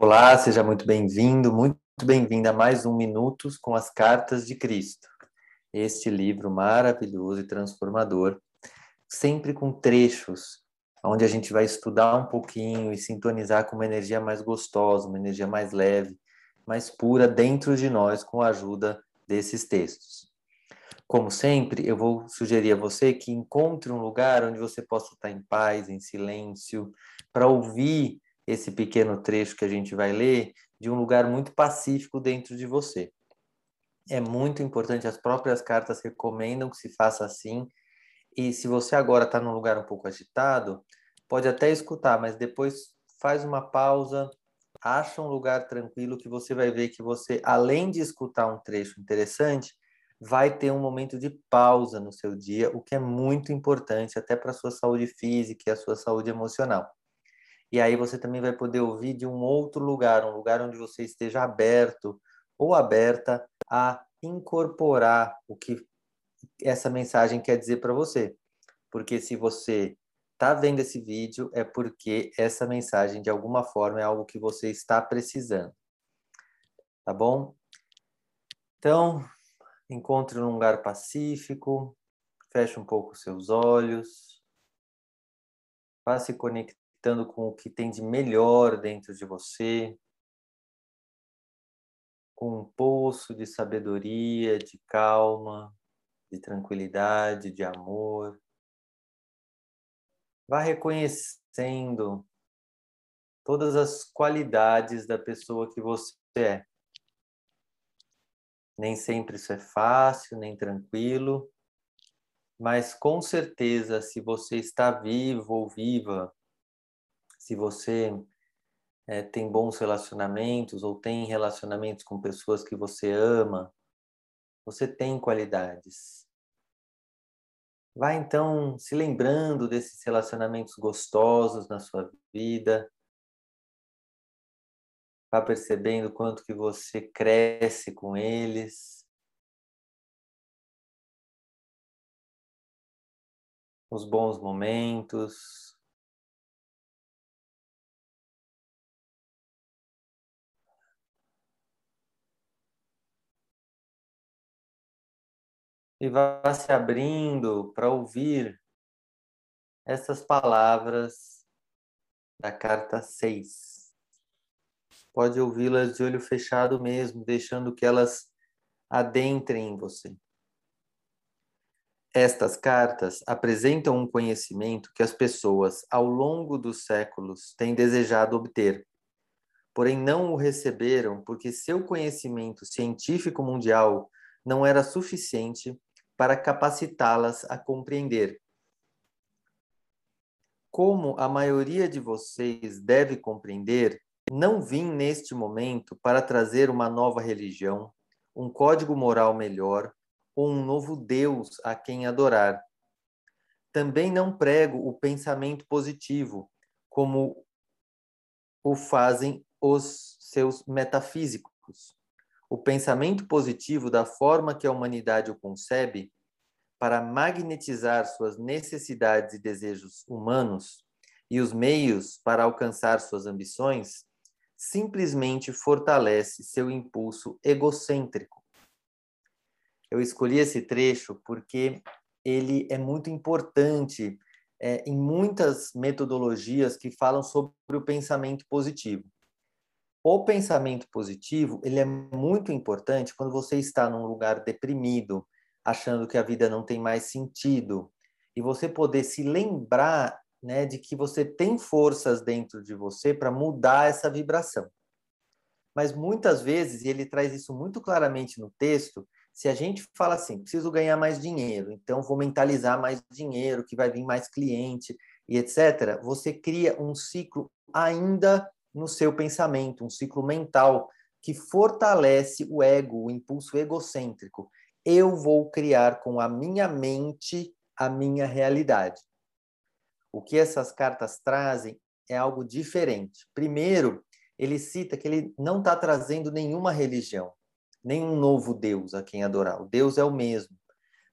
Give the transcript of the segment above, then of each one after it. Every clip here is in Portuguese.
Olá, seja muito bem-vindo, muito bem-vinda a mais um Minutos com as Cartas de Cristo. Este livro maravilhoso e transformador, sempre com trechos onde a gente vai estudar um pouquinho e sintonizar com uma energia mais gostosa, uma energia mais leve, mais pura dentro de nós com a ajuda desses textos. Como sempre, eu vou sugerir a você que encontre um lugar onde você possa estar em paz, em silêncio, para ouvir esse pequeno trecho que a gente vai ler de um lugar muito pacífico dentro de você. É muito importante, as próprias cartas recomendam que se faça assim. E se você agora está num lugar um pouco agitado, pode até escutar, mas depois faz uma pausa, acha um lugar tranquilo que você vai ver que você, além de escutar um trecho interessante, vai ter um momento de pausa no seu dia, o que é muito importante até para a sua saúde física e a sua saúde emocional. E aí você também vai poder ouvir de um outro lugar, um lugar onde você esteja aberto ou aberta a incorporar o que essa mensagem quer dizer para você. Porque se você está vendo esse vídeo, é porque essa mensagem, de alguma forma, é algo que você está precisando. Tá bom? Então, encontre um lugar pacífico, feche um pouco seus olhos, vá se conectar conectando com o que tem de melhor dentro de você, com um poço de sabedoria, de calma, de tranquilidade, de amor. Vá reconhecendo todas as qualidades da pessoa que você é. Nem sempre isso é fácil, nem tranquilo, mas com certeza, se você está vivo ou viva, se você é, tem bons relacionamentos ou tem relacionamentos com pessoas que você ama, você tem qualidades. Vá então se lembrando desses relacionamentos gostosos na sua vida. Vá percebendo quanto que você cresce com eles. Os bons momentos, e vá se abrindo para ouvir essas palavras da carta 6. Pode ouvi-las de olho fechado mesmo, deixando que elas adentrem em você. Estas cartas apresentam um conhecimento que as pessoas, ao longo dos séculos, têm desejado obter, porém não o receberam porque seu conhecimento científico mundial não era suficiente para capacitá-las a compreender. Como a maioria de vocês deve compreender, não vim neste momento para trazer uma nova religião, um código moral melhor ou um novo Deus a quem adorar. Também não prego o pensamento positivo, como o fazem os seus metafísicos o pensamento positivo da forma que a humanidade o concebe para magnetizar suas necessidades e desejos humanos e os meios para alcançar suas ambições, simplesmente fortalece seu impulso egocêntrico. Eu escolhi esse trecho porque ele é muito importante é, em muitas metodologias que falam sobre o pensamento positivo. O pensamento positivo, ele é muito importante quando você está num lugar deprimido, achando que a vida não tem mais sentido, e você poder se lembrar, né, de que você tem forças dentro de você para mudar essa vibração. Mas muitas vezes, e ele traz isso muito claramente no texto, se a gente fala assim, preciso ganhar mais dinheiro, então vou mentalizar mais dinheiro, que vai vir mais cliente e etc., você cria um ciclo ainda no seu pensamento, um ciclo mental que fortalece o ego, o impulso egocêntrico. Eu vou criar com a minha mente a minha realidade. O que essas cartas trazem é algo diferente. Primeiro, ele cita que ele não está trazendo nenhuma religião, nenhum novo Deus a quem adorar. O Deus é o mesmo.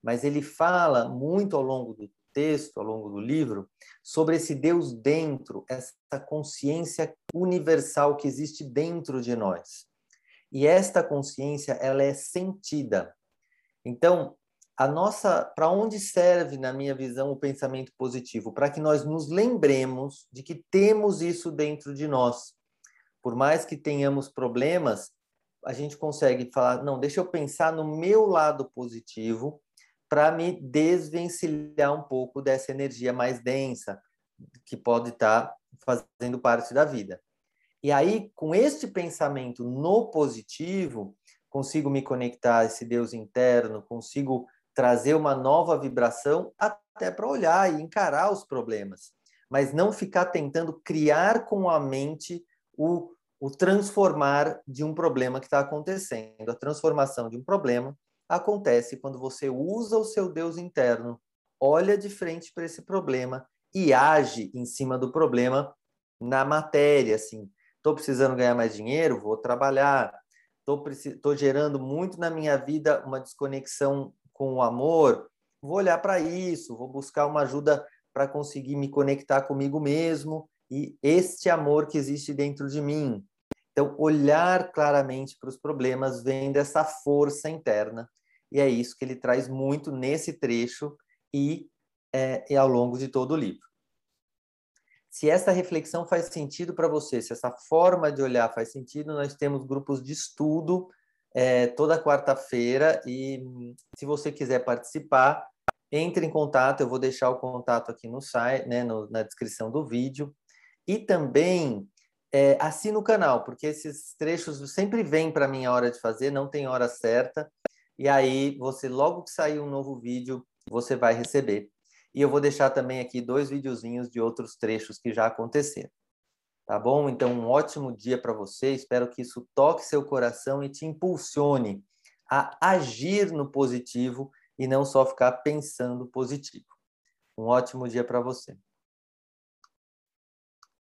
Mas ele fala muito ao longo do, texto, ao longo do livro, sobre esse Deus dentro, essa consciência universal que existe dentro de nós. E esta consciência, ela é sentida. Então, a nossa, para onde serve, na minha visão, o pensamento positivo? Para que nós nos lembremos de que temos isso dentro de nós. Por mais que tenhamos problemas, a gente consegue falar, não, deixa eu pensar no meu lado positivo para me desvencilhar um pouco dessa energia mais densa que pode estar tá fazendo parte da vida. E aí, com este pensamento no positivo, consigo me conectar a esse Deus interno, consigo trazer uma nova vibração até para olhar e encarar os problemas, mas não ficar tentando criar com a mente o, o transformar de um problema que está acontecendo. A transformação de um problema acontece quando você usa o seu Deus interno, olha de frente para esse problema e age em cima do problema na matéria, assim. Estou precisando ganhar mais dinheiro, vou trabalhar. Estou gerando muito na minha vida uma desconexão com o amor, vou olhar para isso, vou buscar uma ajuda para conseguir me conectar comigo mesmo e este amor que existe dentro de mim. Então, olhar claramente para os problemas vem dessa força interna, e é isso que ele traz muito nesse trecho e, é, e ao longo de todo o livro. Se essa reflexão faz sentido para você, se essa forma de olhar faz sentido, nós temos grupos de estudo é, toda quarta-feira e se você quiser participar, entre em contato, eu vou deixar o contato aqui no site, né, no, na descrição do vídeo. E também é, assina o canal, porque esses trechos sempre vêm para mim a hora de fazer, não tem hora certa. E aí, você, logo que sair um novo vídeo, você vai receber. E eu vou deixar também aqui dois videozinhos de outros trechos que já aconteceram. Tá bom? Então, um ótimo dia para você. Espero que isso toque seu coração e te impulsione a agir no positivo e não só ficar pensando positivo. Um ótimo dia para você.